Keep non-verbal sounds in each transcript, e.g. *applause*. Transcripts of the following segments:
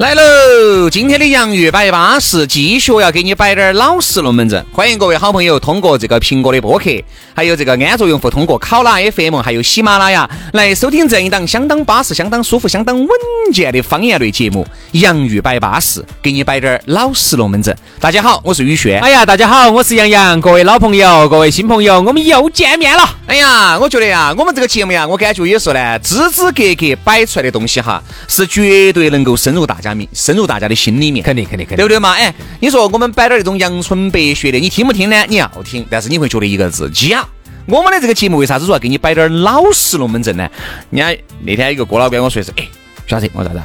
来喽！今天的洋芋摆巴士，继续要给你摆点老实龙门阵。欢迎各位好朋友通过这个苹果的播客，还有这个安卓用户通过考拉 FM，还有喜马拉雅来收听这样一档相当巴适、相当舒服、相当稳健的方言类节目《洋芋摆巴士》，给你摆点老实龙门阵。大家好，我是宇轩。哎呀，大家好，我是杨洋。各位老朋友，各位新朋友，我们又见面了。哎呀，我觉得呀，我们这个节目呀，我感觉也是呢，支支格格摆出来的东西哈，是绝对能够深入大家。深入大家的心里面，肯定肯定肯定，对不对嘛？哎，你说我们摆点那种阳春白雪的，你听不听呢？你要听，但是你会觉得一个字假。我们的这个节目为啥子说要给你摆点老实龙门阵呢？人家那天一个郭老倌跟我说是，哎，小陈我咋子？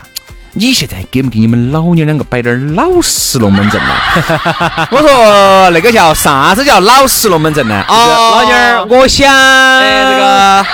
你现在给不给你们老娘两个摆点老实龙门阵呢？*laughs* 我说那个叫啥子叫老实龙门阵呢？哦，老娘儿，我想这个。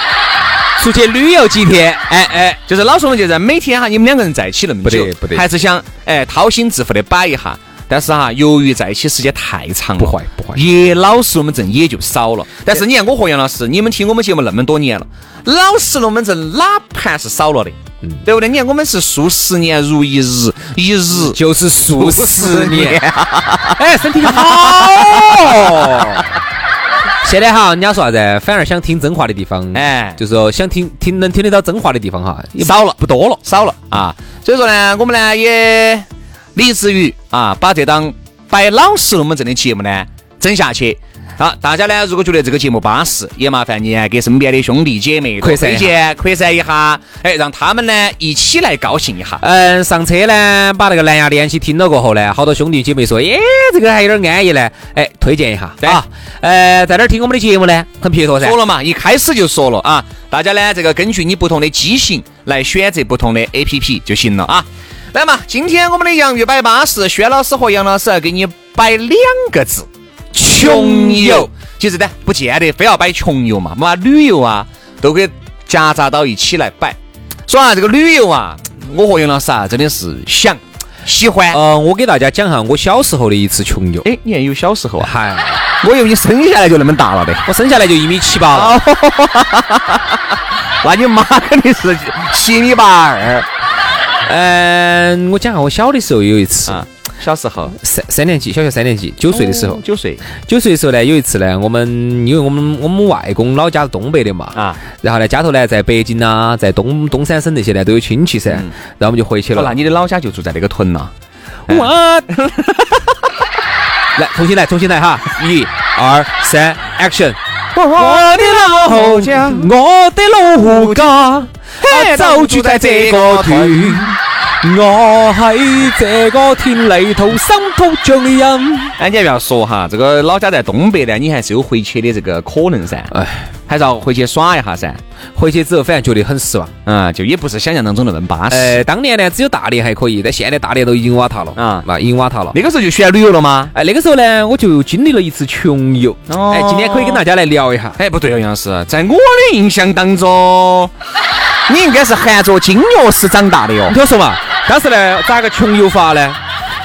出去旅游几天，哎哎，就是老说的，就是每天哈，你们两个人在一起那么久，不得不得，还是想哎掏心置腹的摆一下，但是哈，由于在一起时间太长了，不会不会，也老实龙门阵也就少了。但是你看我和杨老师，你们听我们节目那么多年了，老实龙门阵哪盘是少了的，嗯，对不对？你看我们是数十年如一日，一日就是数十年，*laughs* 哎，身体好。*laughs* 现在哈，人家说啥子？反而想听真话的地方，哎，就是说想听听能听得到真话的地方哈，也少了，不多了，少了啊。所以说呢，我们呢也立志于啊，把这档摆老实龙门阵的节目呢整下去。好，大家呢，如果觉得这个节目巴适，也麻烦你给身边的兄弟姐妹扩散、扩散一下，哎，让他们呢一起来高兴一下。嗯，上车呢，把那个蓝牙连起听了过后呢，好多兄弟姐妹说，耶，这个还有点安逸呢，哎，推荐一下啊。呃，在哪儿听我们的节目呢？很撇脱噻。说了嘛，一开始就说了啊，大家呢，这个根据你不同的机型来选择不同的 APP 就行了啊。来嘛，今天我们的洋芋摆巴士，薛老师和杨老师要给你摆两个字。穷游，其实呢，不见得非要摆穷游嘛，嘛旅游啊，都给夹杂到一起来摆。说啊，这个旅游啊，*tsk* 我和杨老师啊，真的是想喜欢。呃，我给大家讲下我小时候的一次穷游。哎，你还有小时候啊？嗨，我以为你生下来就那么大了的。我生下来就一米七八了。*laughs* 那你妈肯定是七米八二。嗯，我讲下我小的时候有一次。啊。小时候。三三年级，小学三年级，九岁的时候，九岁，九岁的时候呢，有一次呢，我们因为我们我们外公老家是东北的嘛，啊，然后呢，家头呢在北京呐，在东东三省那些呢都有亲戚噻，然后我们就回去了。那你的老家就住在那个屯呐？我，*laughs* 来重新来，重新来哈，一、二、三，Action！我的老家，我的老家，就住在这个屯。我喺这个田里头，心扑着人。哎，你不要说哈，这个老家在东北呢，你还是有回去的这个可能噻。哎，还是要回去耍一下噻。回去之后，反正觉得很失望。嗯，就也不是想象当中那么巴适。哎，当年呢，只有大连还可以，但现在大连都已经瓦塌了。啊，那已经瓦塌了。那个时候就喜欢旅游了吗？哎，那个时候呢，我就经历了一次穷游。哦。哎，今天可以跟大家来聊一下。哎，不对，杨老师，在我的印象当中，你应该是含着金钥匙长大的哟。你听我说嘛。当时呢，咋个穷游法呢？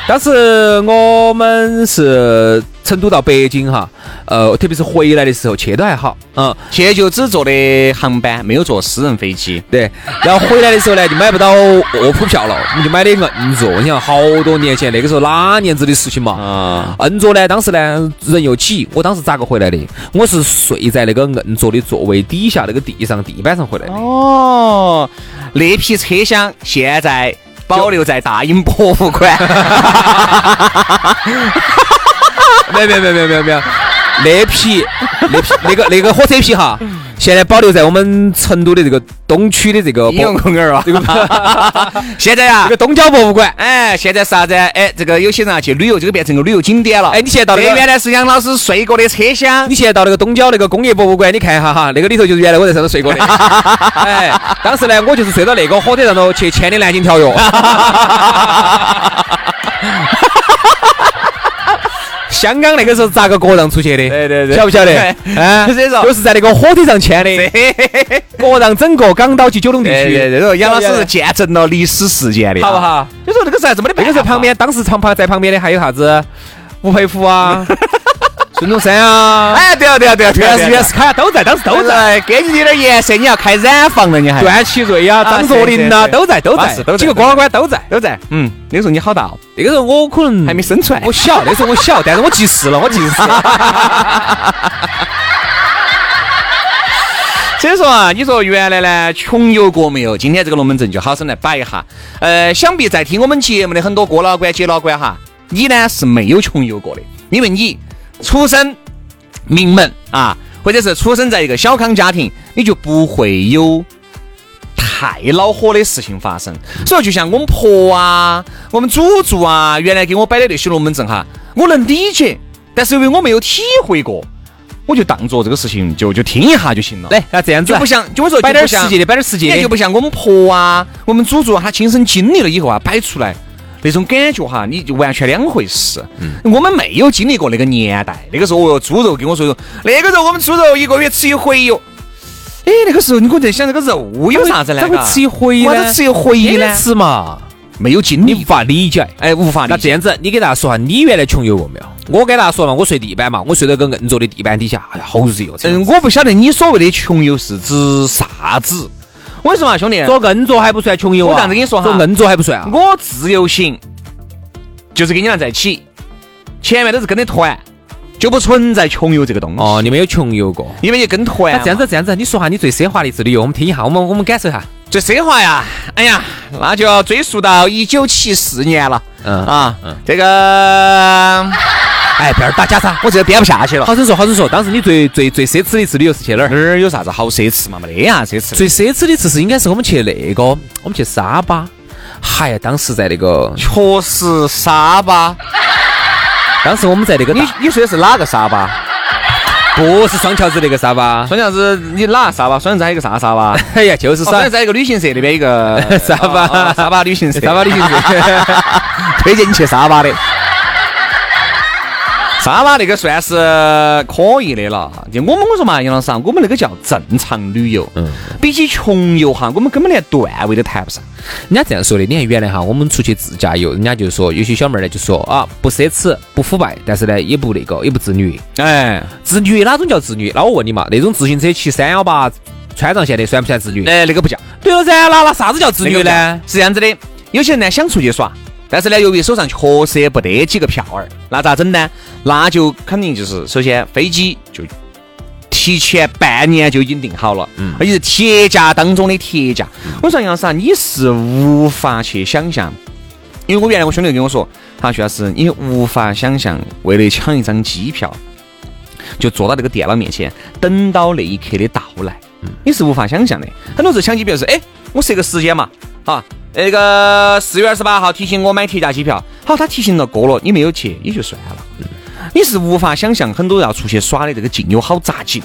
当时我们是成都到北京哈，呃，特别是回来的时候去都还好，嗯，去就只坐的航班，没有坐私人飞机。对，然后回来的时候呢，就买不到卧铺票了，我们就买的硬座。你想，好多年前那个时候哪年子的事情嘛？啊，硬座呢，当时呢人又挤，我当时咋个回来的？我是睡在那个硬座的座位底下那个地上地板上回来的。哦，那批车厢现在。保留在大英博物馆。*laughs* 没有没有没有没有没有没有，那批那批那个那个火车皮哈，现在保留在我们成都的这个东区的这个应用公园啊。现在啊这个，东郊博物馆。哎，现在是啥子？哎，这个有些人啊去旅游，这个变成个旅游景点了。哎，你现在到那个这原来是杨老师睡过的车厢你。现在到那个东郊那个工业博物馆，你看一下哈，那个里头就是原来我在上头睡过的。哎，当时呢，我就是睡到那个火车上头去签的南京条约。香港那个时候咋个割让出去的？对对对晓不晓得？*laughs* 就是在那个火车上签的，*laughs* 割让整个港岛及九龙地区。对对对，杨老师是见证了历史事件的，好不？好？就说那个时候还这么的时候旁边当时旁旁在旁边的还有啥子吴佩孚啊、*laughs* 孙中山啊、哎，对啊对啊对啊，袁世袁世凯啊都在，当时都在。在，给你点颜色，你要开染坊了，你还段祺瑞啊、啊张作霖呐，都在，都在，都在几个官老倌都在。都在。嗯，那个时候你好大哦，那个时候我可能还没生出来我小，那时候我小，但是我记事了，我记事了。*laughs* 所以说啊，你说原来呢穷游过没有？今天这个龙门阵就好生来摆一下。呃，想必在听我们节目的很多哥老倌、姐老倌哈，你呢是没有穷游过的，因为你出身名门啊，或者是出生在一个小康家庭，你就不会有太恼火的事情发生。所以就像我们婆啊、我们祖祖啊，原来给我摆的那些龙门阵哈，我能理解，但是因为我没有体会过。我就当做这个事情就就听一下就行了。来，那这样子就不像，就我说摆点实际的，摆点实际的就。不像我们婆啊，我们祖祖啊他亲身经历了以后啊，摆出来那种感觉哈，你就完全两回事。嗯我们没有经历过那个年代，那个时候哦，猪肉跟我说，那个时候我们猪肉一个月吃一回哟。哎，那个时候你给我在想这个肉有啥子呢？咋会吃一回呢？吃一回呢？吃嘛，没有经历你无，法理解。哎，无法理解。那这样子，你给大家说下，你原来穷游过没有？我给大家说嘛，我睡地板嘛，我睡到个硬座的地板底下，哎呀，好热哦。嗯，我不晓得你所谓的穷游是指啥子。我跟你说嘛，兄弟，坐硬座还不算穷游啊！我这样子跟你说哈坐硬座还不算啊。我自由行就是跟你俩在一起，前面都是跟的团，就不存在穷游这个东西。哦，你没有穷游过。因为你跟团。那这样子，这样子，你说下你最奢华的一次旅游，我们听一下，我们我们感受一下。最奢华呀，哎呀，那就要追溯到一九七四年了。嗯啊，嗯这个哎，不要打假噻。我这个编不下去了。好生说，好生说，当时你最最最奢侈的一次旅游是去哪儿？哪儿有啥子好奢侈嘛？没得呀，奢侈。最奢侈的一次是应该是我们去那个，我们去沙巴。嗨呀，当时在那个，确实沙巴，当时我们在那个你，你说的是哪个沙巴？不是双桥子那个沙巴。双桥子，你哪个沙巴？双桥子还有个啥沙巴？*laughs* 哎呀，就是双桥子一个旅行社那边一个 *laughs* 沙巴哦哦沙巴旅行社，沙巴旅行社。*laughs* 推荐你去沙巴的。沙巴那个算是可以的了，就我们我说嘛，杨老师啊，我们那个叫正常旅游，嗯，比起穷游哈，我们根本连段位都谈不上。人家这样说的，你看原来哈，我们出去自驾游，人家就说有些小妹儿呢就说啊，不奢侈，不腐败，但是呢也不那个，也不自律。哎，自律哪种叫自律？那我问你嘛，那种自行车骑三幺八川藏线的算不算自律？哎，那个不叫对了噻，那那啥子叫自虐那个不叫呢？是这样子的，有些人呢想出去耍，但是呢，由于手上确实也不得几个票儿，那咋整呢？那就肯定就是首先飞机就提前半年就已经订好了，嗯，而且是铁价当中的铁价。我说杨老师啊，你是无法去想象，因为我原来我兄弟跟我说，他徐老师，你无法想象为了抢一张机票，就坐到那个电脑面前，等到那一刻的到来，你是无法想象的。很多时候抢机票是，哎，我设个时间嘛，啊，那个四月二十八号提醒我买特价机票，好，他提醒了过了，你没有去也就算了。你是无法想象很多要出去耍的这个劲有好扎劲，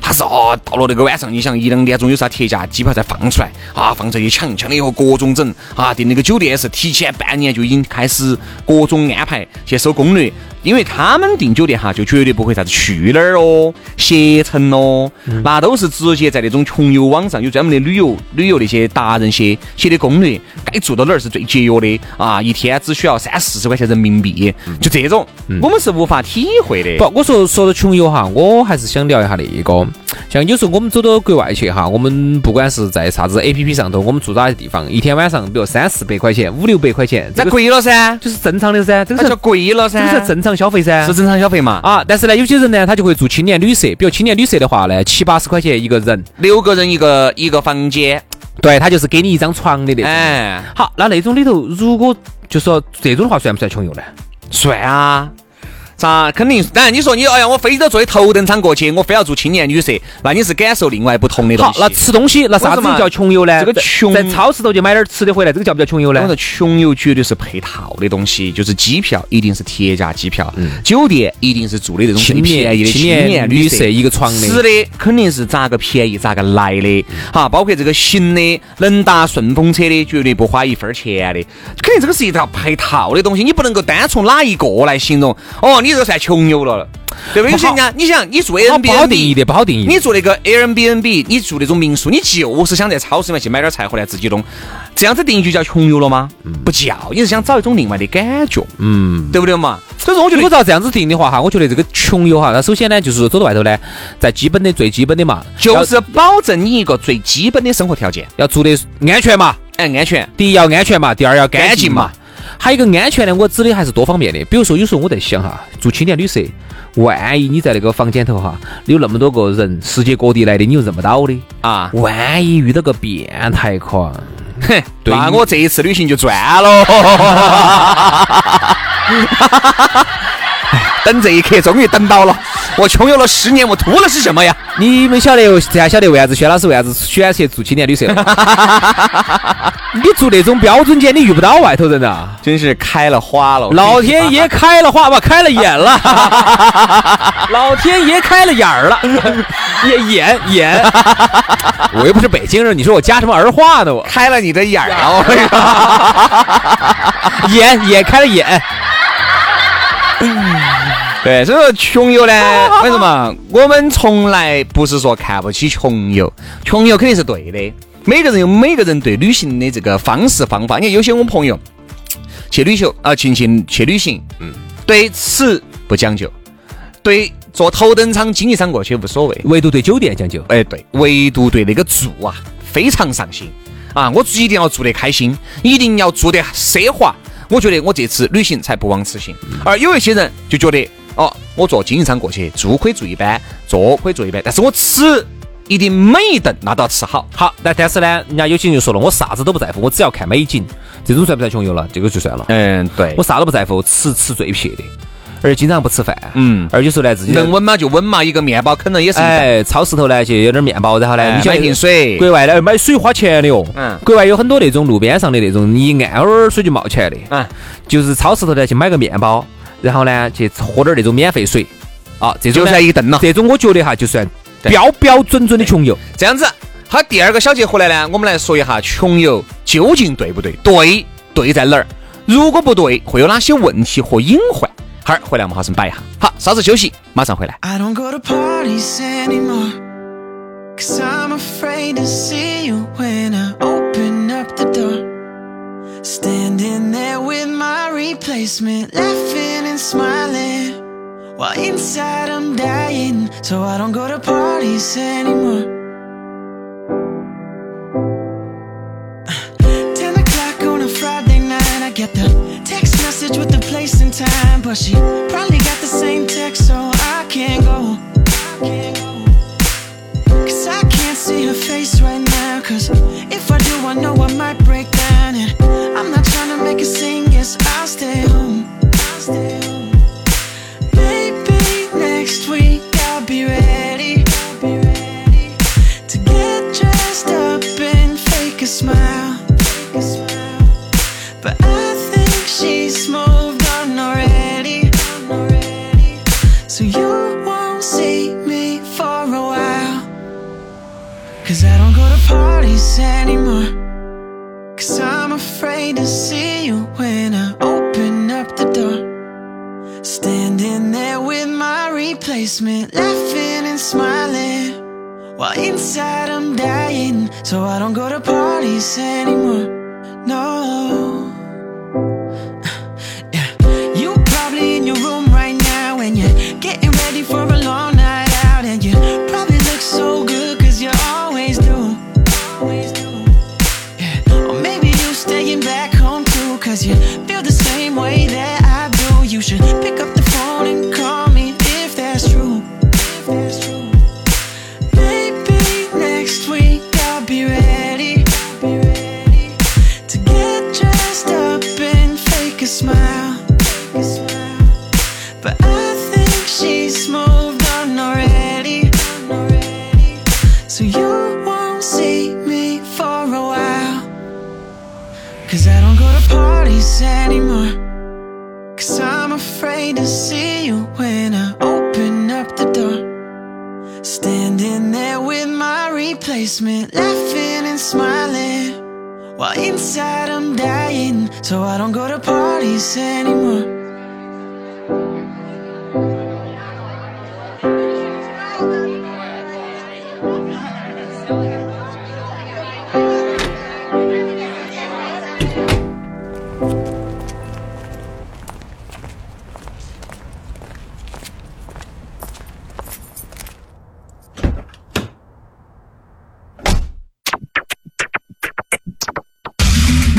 他是哦，到了那个晚上，你想一两点钟有啥特价机票才放出来啊，放出来一抢，抢了以后各种整啊，订那个酒店是提前半年就已经开始各种安排去搜攻略，因为他们订酒店哈就绝对不会啥子去哪儿哦，携程哦，那都是直接在那种穷游网上有专门的旅游旅游那些达人写写的攻略，该住到哪儿是最节约的。啊，一天只需要三四十块钱人民币，就这种，我们是无法体会的。不，我说说到穷游哈，我还是想聊一下那个，像有时候我们走到国外去哈，我们不管是在啥子 A P P 上头，我们住哪些地方，一天晚上比如三四百块钱、五六百块钱，这那个贵了噻，就是正常的噻，这个叫贵了噻，这个是正常消费噻是。正常消费嘛。啊，但是呢，有些人呢，他就会住青年旅社，比如青年旅社的话呢，七八十块钱一个人，六个人一个一个房间，对他就是给你一张床的那种。哎，好，那那种里头，如果就说这种的话，算不算穷游呢？算啊。咋？肯定？当然你说你，哎呀，我非得坐头等舱过去，我非要住青年旅社，那你是感受另外不同的东好，西。那吃东西，那啥子叫穷游呢？这个穷在超市头去买点吃的回来，这个叫不叫穷游呢？我？说穷游绝对是配套的东西，就是机票一定是铁价机票，酒店一定是住的那种最便宜的青年旅旅社一个床的。吃的肯定是咋个便宜咋个来的，哈，包括这个行的能搭顺风车的，绝对不花一分钱的，肯定这个是一套配套的东西，你不能够单从哪一个来形容，哦，你这算穷游了，对吧？有些人家，你想你住好不好定义 Airbnb 的，不好定义。你住那个 Airbnb，你住那种民宿，你就是想在超市里面去买点菜回来自己弄，这样子定义就叫穷游了吗？不叫，你是想找一种另外的感觉，嗯，对不对嘛？所以说，我觉得如果照这样子定的话哈，我觉得这个穷游哈，那首先呢，就是说走到外头呢，在基本的最基本的嘛，就是保证你一个最基本的生活条件，要住的安全嘛。哎，安全。第一要安全嘛，第二要干净嘛。还有一个安全呢，我指的还是多方面的。比如说，有时候我在想哈，住青年旅社，万一你在那个房间头哈，有那么多个人，世界各地来的，你又认不到的啊万一遇到个变态狂，*laughs* 哼，对那我这一次旅行就赚了。等这一刻终于等到了，我穷游了十年，我图的是什么呀？你们晓得，才晓得为啥子薛老师为啥子选择做青年旅社了？*laughs* 你住那种标准间，你遇不到外头人啊！真是开了花了，老天爷开了花吧，开了眼了，*laughs* 老天爷开了眼儿了，眼眼眼，我又不是北京人，你说我加什么儿化呢？我开了你的眼儿啊！我跟你说。*laughs* 眼眼开了眼，*laughs* 对，所以说穷游呢，为什么我们从来不是说看不起穷游，穷游肯定是对的。每个人有每个人对旅行的这个方式方法。你看，有些我们朋友去旅游啊，去去去旅行，嗯，对吃不讲究，对坐头等舱、经济舱过去无所谓，唯独对酒店讲究。哎，对，唯独对那个住啊非常上心啊！我一定要住得开心，一定要住得奢华。我觉得我这次旅行才不枉此行。而有一些人就觉得，哦，我坐经济舱过去，住可以住一般，坐可以坐一般，但是我吃一定每一顿那都要吃好。好，那但是呢，人家有些人就说了，我啥子都不在乎，我只要看美景，这种算不算穷游了？这个就算了。嗯，对我啥都不在乎，吃吃最撇的，而且经常不吃饭。嗯而且说呢，自己能稳嘛就稳嘛，一个面包可能也是。哎，超市头呢去有点面包，然后呢，哎你买瓶水国外呢买水花钱的哟。嗯国外有很多那种路边上的那种，你一按会儿水就冒起来的。嗯，就是超市头呢去买个面包，然后呢去喝点那种免费水。啊，这种就算一顿了。这种我觉得哈，就算标标准准的穷游。这样子，好，第二个小节回来呢，我们来说一下穷游究竟对不对？对，对在哪儿？如果不对，会有哪些问题和隐患？哈儿回来我们好生摆一下。好，稍事休息，马上回来。I don't go to parties anymore. Cause I'm afraid to see you when I open up the door. Standing there with my replacement, laughing and smiling. While inside I'm dying, so I don't go to parties anymore. *sighs* Ten o'clock on a Friday night, I get the text message with the place and time. But she probably got the same text, so I can't go. Cause I can't see her face right now. Cause if I do, I know I might break down can sing I stay home. Maybe next week I'll be ready. Be ready.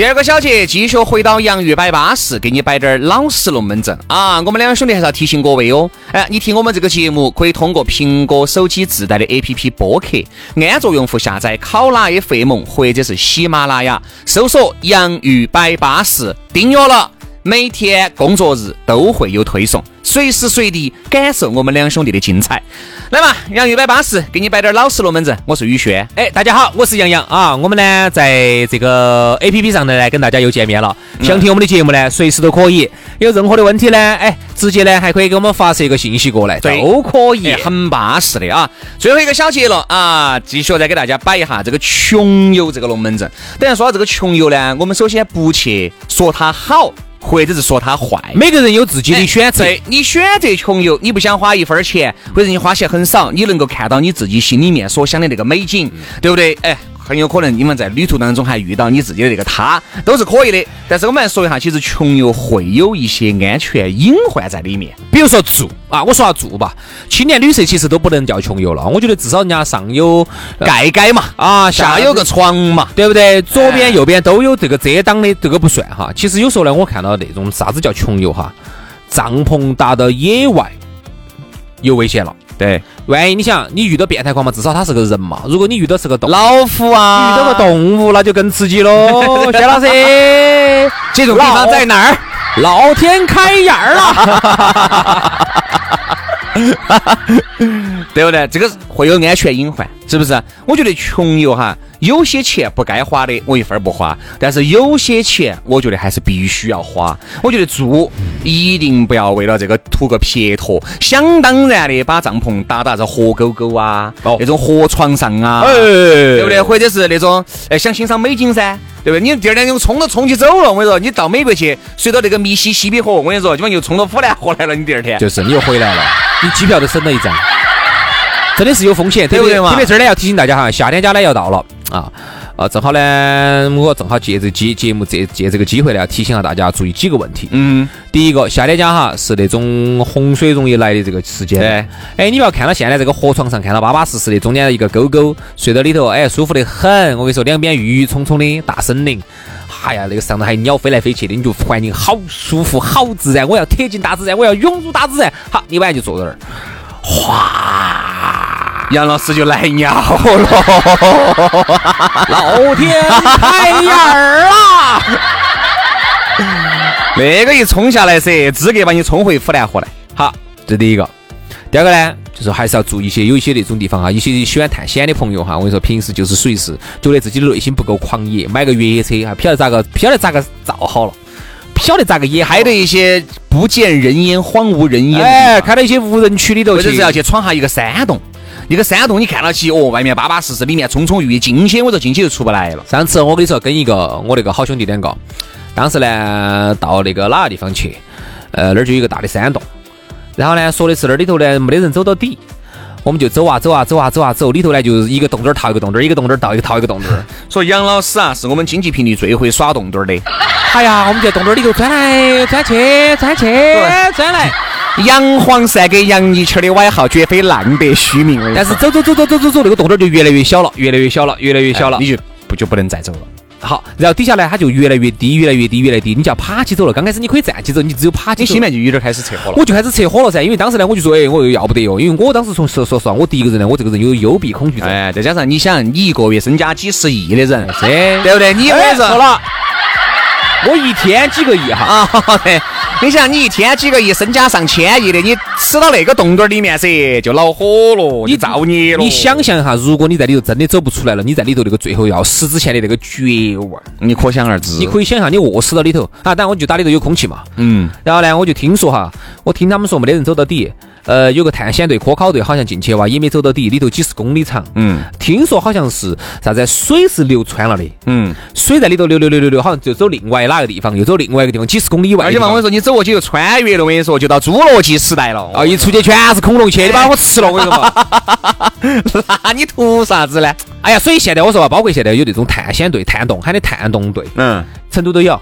第二个小节继续回到洋芋摆巴士，给你摆点儿老实龙门阵啊！我们两兄弟还是要提醒各位哦，哎，你听我们这个节目可以通过苹果手机自带的 APP 播客，安卓用户下载考拉 FM 或者是喜马拉雅，搜索“洋芋摆巴士”，订阅了。每天工作日都会有推送，随时随地感受我们两兄弟的精彩。来嘛，杨玉摆巴适，给你摆点老实龙门阵。我是宇轩，哎，大家好，我是杨洋啊。我们呢，在这个 A P P 上呢，来跟大家又见面了。想听我们的节目呢，随时都可以。有任何的问题呢，哎，直接呢还可以给我们发射一个信息过来，都可以，很巴适的啊。最后一个小节了啊，继续再给大家摆一下这个穷游这个龙门阵。等下说到这个穷游呢，我们首先不去说它好。或者是说他坏，每个人有自己的选择。你选择穷游，你不想花一分钱，或者你花钱很少，你能够看到你自己心里面所想的那个美景，对不对？哎。很有可能你们在旅途当中还遇到你自己的那个他，都是可以的。但是我们来说一下，其实穷游会有一些安全隐患在里面。比如说住啊，我说下住吧。青年旅社其实都不能叫穷游了，我觉得至少人家上有盖盖嘛，啊，下有个床嘛，对不对？左边右边都有这个遮挡的，这个不算哈。其实有时候呢，我看到那种啥子叫穷游哈，帐篷搭到野外，有危险了。对，万一你想你遇到变态狂嘛，至少他是个人嘛。如果你遇到是个动老虎啊，遇到个动物，那就更刺激喽。*laughs* 薛老师，这种地方在哪儿？老天开眼儿了，*laughs* *laughs* 对不对？这个会有安全隐患，是不是？我觉得穷游哈。有些钱不该花的，我一分不花；但是有些钱，我觉得还是必须要花。我觉得住一定不要为了这个图个撇脱，想当然的把帐篷搭到这河沟沟啊，那种河床上啊，对不对？或者是那种哎想欣赏美景噻，对不对？你第二天就冲都冲起走了，我跟你说，你到美国去，随着那个密西西比河，我跟你说，基本又冲到湖南河来了。你第二天就是你又回来了，你机票都省了一张，真的是有风险，对不对嘛？特别这儿呢要提醒大家哈，夏天家呢要到了。啊，呃，正好呢，我正好借这节节目借借这个机会呢，要提醒下大家注意几个问题。嗯，第一个，夏天家哈是那种洪水容易来的这个时间。对。哎，你不要看到现在这个河床上看到巴巴适适的，中间一个沟沟，睡到里头，哎，舒服得很。我跟你说，两边郁郁葱葱的大森林，哎呀，那个上头还鸟飞来飞去的，你就环境好舒服，好自然。我要贴近大自然，我要涌入大自然。好，你晚上就坐在那儿，哗。杨老师就来尿了，*laughs* 老天开眼儿了，*laughs* 那个一冲下来噻，资格把你冲回湖南河来。好，这第一个。第二个呢，就是还是要注意一些，有一些那种地方哈，一些喜欢探险的朋友哈，我跟你说，平时就是属于是觉得自己的内心不够狂野，买个越野车还不晓得咋个，不晓得咋个造好了，不晓得咋个野，还的一些不见人烟、荒无人烟，哎，开到一些无人区里头，或者是要去闯下一个山洞。一个山洞，你看到起哦，外面巴巴适适，里面葱葱郁郁，进去我说进去就出不来了。上次我跟你说，跟一个我那个好兄弟两个，当时呢到那个哪个地方去，呃那儿就有一个大的山洞，然后呢说的是那里头呢没得人走到底，我们就走啊走啊走啊走啊走，里头呢就是一个洞洞套一个洞洞，一个洞洞套一个套一个洞洞。*laughs* 说杨老师啊，是我们经济频率最会耍洞洞的。哎呀，我们在洞洞里头钻来钻去钻去钻来。*laughs* 杨黄鳝跟杨泥鳅的外号绝非浪得虚名。但是走走走走走走走，那个洞洞就越来越小了，越来越小了，越来越小了。你就不就不能再走了？好，然后底下呢，它就越来越低，越来越低，越来越低。你就要爬起走了。刚开始你可以站起走，你只有爬起你心里。面就有点开始撤火了。我就开始撤火了噻，因为当时呢，我就说，哎，我又要不得哟，因为我当时从说说实话，我第一个人呢，我这个人有幽闭恐惧症。哎，再加上你想，你一个月身家几十亿的人，哎对不对？你我也是错了，*laughs* 我一天几个亿哈。啊，对。你想，你一天几个亿，身家上千亿的，你吃到那个洞洞里面噻，就恼火了，你造孽了。你想象一下，如果你在里头真的走不出来了，你在里头那个最后要死之前的那个绝望，你可想而知。你可以想象你饿死到里头啊！当然我就打里头有空气嘛。嗯，然后呢，我就听说哈，我听他们说没得人走到底。呃，有个探险队、科考队好像进去哇，也没走到底，里头几十公里长。嗯，听说好像是啥子水是流穿了的。嗯，水在里头流流流流流，好像就走另外哪个地方，又走另外一个地方，几十公里以外。而且嘛，我跟你说，你走过去就穿越了，我跟你说，就到侏罗纪时代了。哦，一出去全是恐龙去，你把我吃了，我跟你说嘛。*laughs* 那你图啥子呢？哎呀，所以现在我说吧，包括现在有那种探险队、探洞，喊的探洞队，嗯，成都都有。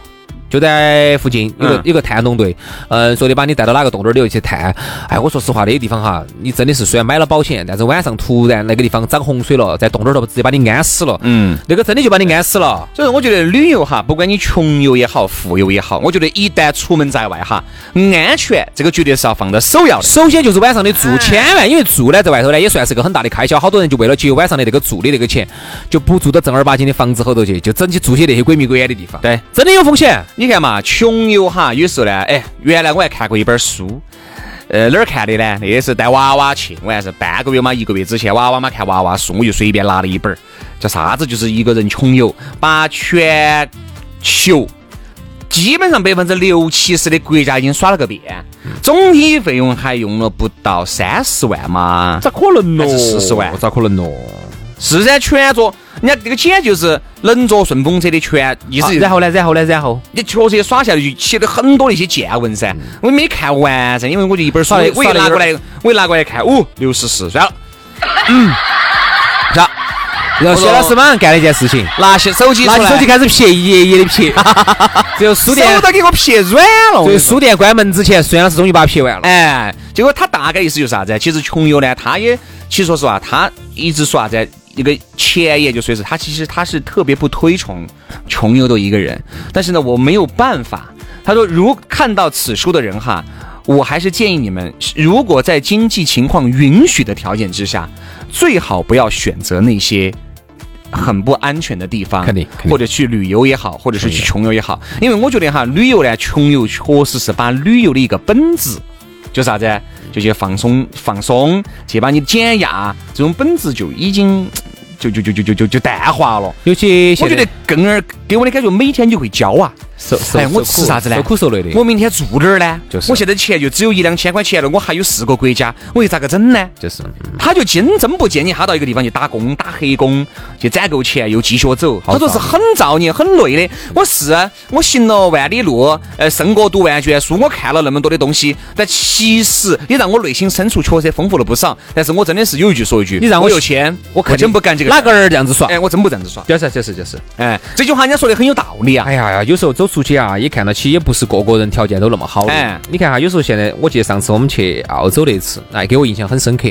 就在附近有个嗯有个探洞队，嗯，说的把你带到哪个洞洞里头去探。哎，我说实话，那些地方哈，你真的是虽然买了保险，但是晚上突然那个地方涨洪水了，在洞洞头直接把你淹死了。嗯，那个真的就把你淹死了。所以说，我觉得旅游哈，不管你穷游也好，富游也好，我觉得一旦出门在外哈，安全这个绝对是要放在首要的。首先就是晚上的住，哎千万因为住呢在外头呢也算是个很大的开销，好多人就为了节约晚上的那个住的那个钱，就不住到正儿八经的房子后头去，就整起住些那些鬼迷鬼眼的地方。对，真的有风险。你看嘛，穷游哈，有时候呢，哎，原来我还看过一本书，呃，哪儿看的呢？那也是带娃娃去，我还是半个月嘛，一个月之前，娃娃嘛看娃娃书，我就随便拿了一本儿，叫啥子？就是一个人穷游，把全球基本上百分之六七十的国家已经耍了个遍，总体费用还用了不到三十万嘛？咋可能咯？四十万咋可能咯？是噻，全坐，人家这个钱就是能坐顺风车的全，意思就是然后呢？然后呢？然后你确实也耍下来就写了很多的一些见闻噻，我没看完噻，因为我就一本书，耍得我一拿过来，我一拿过来看，哦，六十四，算了，是吧？然后薛老师马上干了一件事情，拿起手机，拿起手机开始撇一页一页的撇，*laughs* 最后书店手，都给我撇软了，我跟最你说书店关门之前，孙老师终于把它撇完了。哎，结果他大概意思就是啥子？其实穷游呢，他也其实说实话，他一直说啥子？一个前言就说是他其实他是特别不推崇穷游的一个人，但是呢，我没有办法。他说，如看到此书的人哈，我还是建议你们，如果在经济情况允许的条件之下，最好不要选择那些。很不安全的地方，肯定肯定或者去旅游也好，或者是去穷游也好，因为我觉得哈，旅游呢，穷游确实是把旅游的一个本质，就啥子，就去放松放松，去把你减压，这种本质就已经就就就就就就就淡化了。尤其现在我觉得更儿给我的感觉，每天就会焦啊。哎，我吃啥子呢？受苦受累的，我明天住哪儿呢？就是我现在钱就只有一两千块钱了，我还有四个国家，我又咋个整呢？就是嗯他就真真不建议他到一个地方去打工、打黑工，去攒够钱又继续走，他说是很造孽、很累的。我是啊我行了万里路，呃，胜过读万卷书，我看了那么多的东西，但其实也让我内心深处确实丰富了不少。但是我真的是有一句说一句，你让我我有钱，我肯定真不干这个。哪个？儿这样子耍？哎，我真不这样子耍。就是就是就是。哎，这句话人家说的很有道理啊。哎呀呀，有时候走出去啊，也看到起，也不是个个人条件都那么好的。哎你看哈，有时候现在，我记得上次我们去澳洲那次，哎，给我印象很深刻。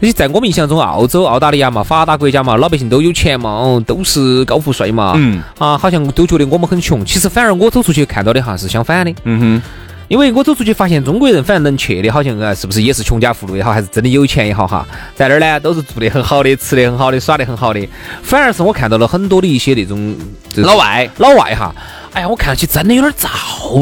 你在我们印象中，澳洲、澳大利亚嘛，发达国家嘛，老百姓都有钱嘛，哦，都是高富帅嘛，嗯，啊，好像都觉得我们很穷。其实反而我走出去看到的哈是相反的。嗯哼，因为我走出去发现，中国人反正能去的，好像啊，是不是也是穷家富路也好，还是真的有钱也好哈，在那儿呢都是住得很好的，吃得很好的，耍得很好的。反而是我看到了很多的一些那种这老外，老外哈，哎呀，我看上去真的有点造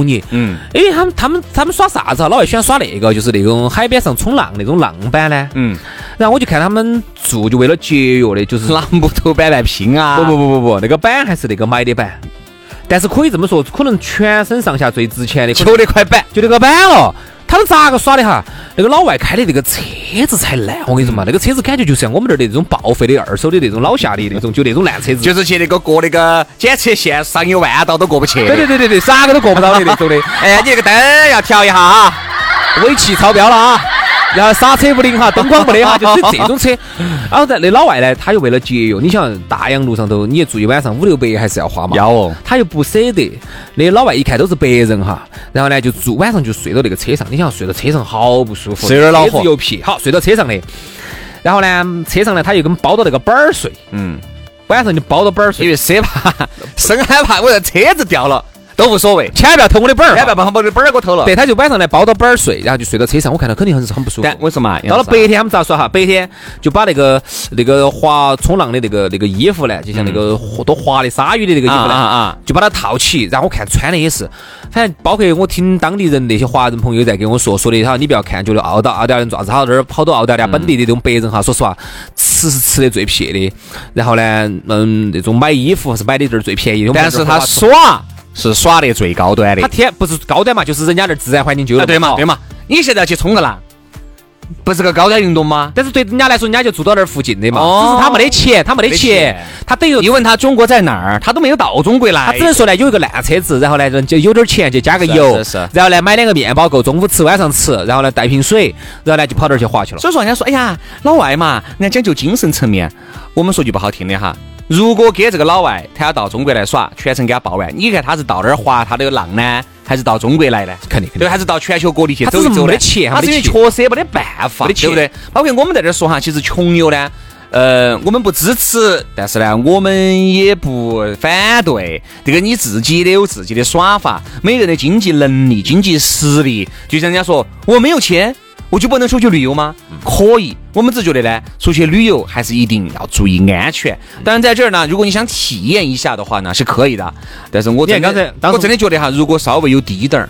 孽。嗯因为他们他们他们耍啥子啊？老外喜欢耍那个，就是那种海边上冲浪那种浪板呢。嗯，然后我就看他们做，就为了节约的，就是拿木头板来拼啊。不不不不不，那个板还是那个买的板。但是可以这么说，可能全身上下最值钱的，就那块板，就那个板哦。他们咋个耍的哈？那个老外开的那个车子才烂，我跟你说嘛，那个车子感觉就像我们这儿的那种报废的二手的那种老夏的那种，就那种烂车子。就是去那个过那个检测线上一万道都过不去。对对对对对，啥个都过不到的那种的。*laughs* 哎，你那个灯要调一下啊。尾气超标了啊！然后刹车不灵哈，灯光不得哈，就是这种车。*laughs* 然后在那老外呢，他又为了节约，你想大洋路上头，你也住一晚上五六百还是要花嘛。要哦，他又不舍得。那老外一看都是白人哈，然后呢就住晚上就睡到那个车上。你想睡到车上好不舒服，是有点恼火又撇，好睡到车上的。然后呢，车上呢他又跟包到那个板儿睡，嗯，晚上就包到板儿睡因。为生怕生害怕我的车子掉了都无所谓，千万不要偷我的本儿，千万不要把我的本儿给我偷了。对，他就晚上来包到本儿睡，然后就睡到车上，我看到肯定很是很不舒服但。为什么啊？到了白天他们咋耍哈？白天就把那个那个滑冲浪的那个那个衣服呢，就像那个多滑的鲨鱼的那个衣服呢，啊就把它套起。然后我看穿的也是，反正包括我听当地人那些华人朋友在跟我说说的哈，你不要看觉得澳大澳大利亚人爪子好，这儿好多澳大利亚本地的这种白人哈，说实话吃是吃的最撇的。然后呢，嗯，那种买衣服是买的这儿最便宜的。但是他耍是耍得最高端的他。天不是高端嘛，就是人家那儿自然环境就有啊，对嘛对嘛，你现在去冲个浪，不是个高端运动吗？但是对人家来说，人家就住到那儿附近的嘛，哦只是他没得钱，他没得钱钱，他等于你问他中国在哪儿，他都没有到中国来。他只能说呢，有一个烂车子，然后呢，人就有点钱就加个油，是是是然后呢买两个面包够中午吃晚上吃，然后呢带瓶水，然后呢就跑那儿去滑去了。所以说人家说，哎呀，老外嘛，人家讲究精神层面。我们说句不好听的哈，如果给这个老外他要到中国来耍，全程给他报完，你看他是到那儿划他的浪呢，还是到中国来呢？肯定肯定对，还是到全球各地去走一走呢没得钱他是确实也没得办法，对不对？包括我们在这儿说哈，其实穷游呢。呃，我们不支持，但是呢，我们也不反对。这个你自己得有自己的耍法，每个人的经济能力、经济实力，就像人家说，我没有钱，我就不能出去旅游吗？可以，我们只觉得呢，出去旅游还是一定要注意安全。当然，在这儿呢，如果你想体验一下的话呢，是可以的。但是我真的我真的觉得哈，如果稍微有低点儿，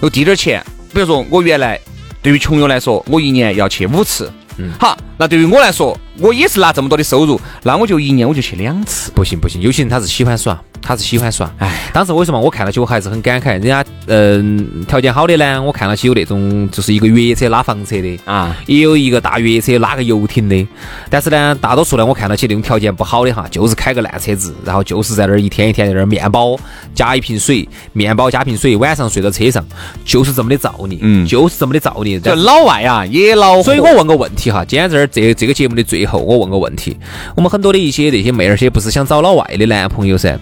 有低点儿钱，比如说我原来对于穷游来说，我一年要去五次。嗯，好，那对于我来说，我也是拿这么多的收入，那我就一年我就去两次。不行不行，有些人他是喜欢耍，他是喜欢耍。哎，当时为什么我看到起我还是很感慨？人家嗯条件好的呢，我看到起有那种就是一个越野车拉房车的啊，也有一个大越野车拉个游艇的。但是呢，大多数呢，我看到起那种条件不好的哈，就是开个烂车子，然后就是在那儿一天一天在那儿面包加一瓶水，面包加瓶水，晚上睡到车上，就是这么的造孽，嗯就是这么的造孽。这老外啊也老，所以我问个问题哈，今天这儿这这个节目的最后，我问个问题，我们很多的一些那些妹儿些不是想找老外的男朋友噻？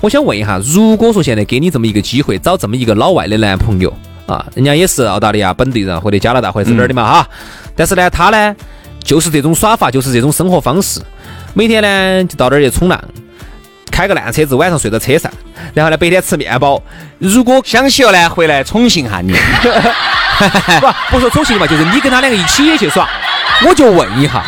我想问一下，如果说现在给你这么一个机会，找这么一个老外的男朋友啊，人家也是澳大利亚本地人或者加拿大或者是哪儿的嘛哈，但是呢，他呢就是这种耍法，就是这种生活方式，每天呢就到那儿去冲浪。开个烂车子，晚上睡到车上，然后呢白天吃面包。如果想起了呢，回来宠幸下你。*laughs* *laughs* 不不说宠幸嘛，就是你跟他两个一起也去耍，我就问一下，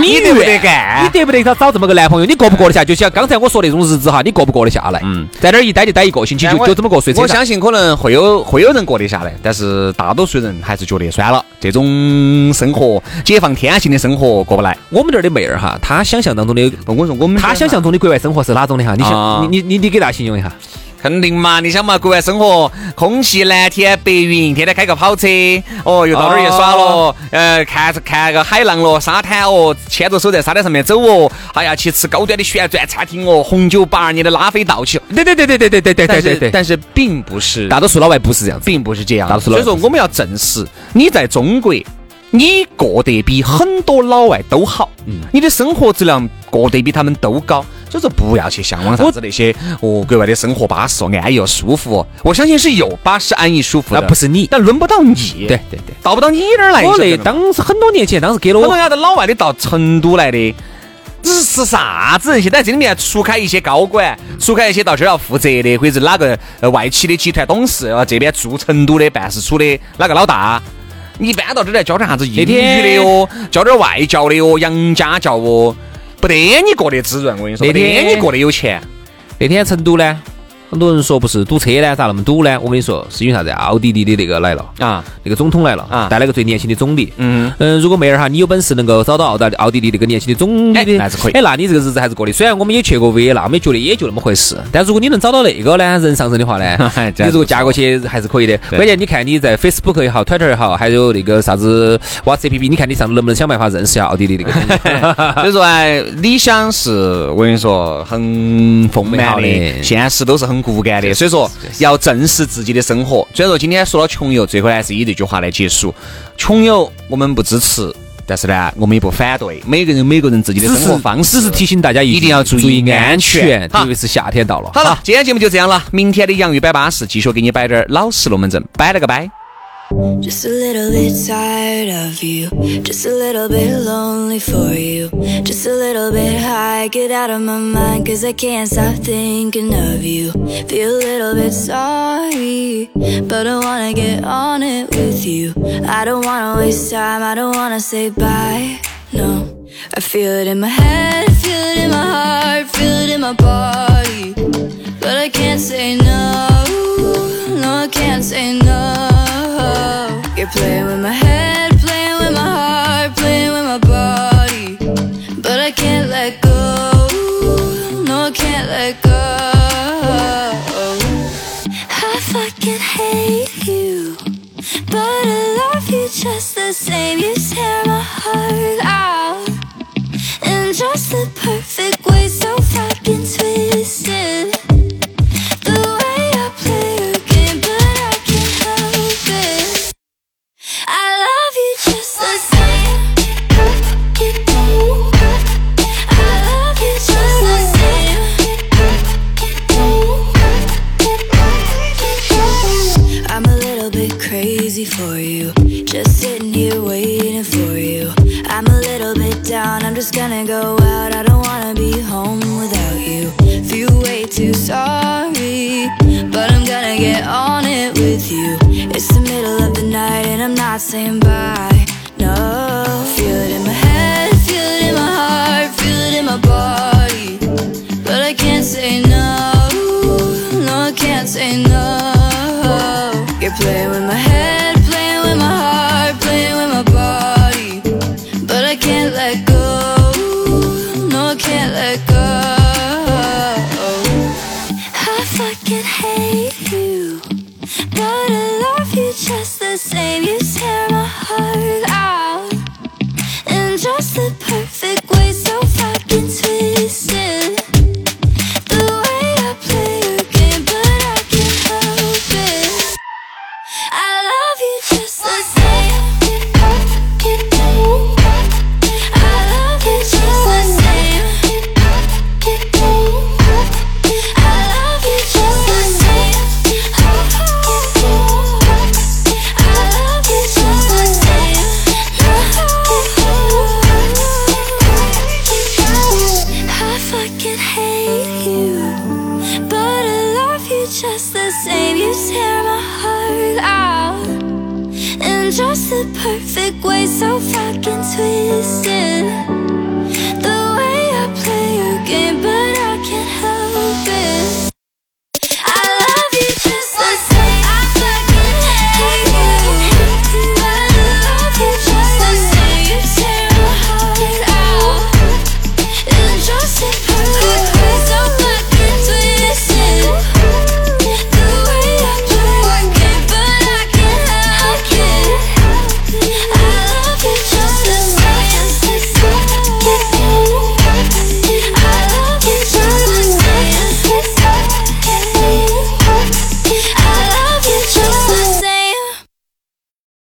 你得不得干你得不得他找这么个男朋友？你过不过得下？就像刚才我说那种日子哈，你过不过得下来？嗯，在那儿一待就待一个星期，就就这么过睡。我相信可能会有会有人过得下来，但是大多数人还是觉得算了，这种生活解放天性的生活过不来。我们这儿的妹儿哈，她想象当中的，我说我们她想象中的国外生活是哪种的哈？你啊想，你你你你给大家形容一下。肯定嘛，你想嘛，国外生活，空气蓝天白云，天天开个跑车，哦，又到哪儿去耍了，呃，看看个海浪咯，沙滩哦，牵着手在沙滩上面走哦，还要去吃高端的旋转餐厅哦，红酒八二年的拉菲倒起。对对对对对对对对对对对。但是并不是大多数老外不是这样。并不是这样，所以说我们要正视你在中国，你过得比很多老外都好，嗯你的生活质量过得比他们都高，所以说不要去向往啥子那些哦国外的生活巴适哦、安逸哦、舒服哦。我相信是有巴适、安逸、舒服的，那不是你但轮不到你，对对对。到不到你那儿来。我那当时很多年前，当时给了我很多人家老外的到成都来的。只是啥子人？现在这里面除开一些高管，除开一些到这儿要负责的，或者是哪个呃外企的集团董事，啊这边驻成都的办事处的哪个老大，你一般到这儿来教点啥子英语的哦，教点外教的哦，洋家教哦，不得你过得滋润，我跟你说，不得你过得有钱。那天成都呢，很多人说不是堵车呢，咋那么堵呢？我跟你说，是因为啥子？奥地利的那个来了啊，那个总统来了啊带了个最年轻的总理。嗯，嗯，如果妹儿哈，你有本事能够找到澳大奥地利那个年轻的总理的，哎那是可以哎，那你这个日子还是过的。虽然我们也去过维也纳，我们也觉得也就那么回事。但如果你能找到那个呢，人上人的话呢 *laughs* 你如果嫁过去还是可以的。关键你看你在 Facebook 也好，Twitter 也好，还有那个啥子 WhatsApp APP，你看你上能不能想办法认识一下奥地利那个？所 *laughs* 以 *laughs* 说哎，理想是我跟你说很丰满的现实都是很很骨感的。所以说要正视自己的生活。虽然说今天说了穷游，最后还是以这句话来结束：穷游我们不支持。但是呢，我们也不反对，每个人每个人自己的生活方式，只是提醒大家一定要注意安全，特别是夏天到了。好了，今天节目就这样了，明天的洋芋摆巴士继续给你摆点老实龙门阵，摆了个摆。Just a little bit tired of you. Just a little bit lonely for you. Just a little bit high. Get out of my mind, cause I can't stop thinking of you. Feel a little bit sorry, but I wanna get on it with you. I don't wanna waste time, I don't wanna say bye. No, I feel it in my head, feel it in my heart, feel it in my body. passing by.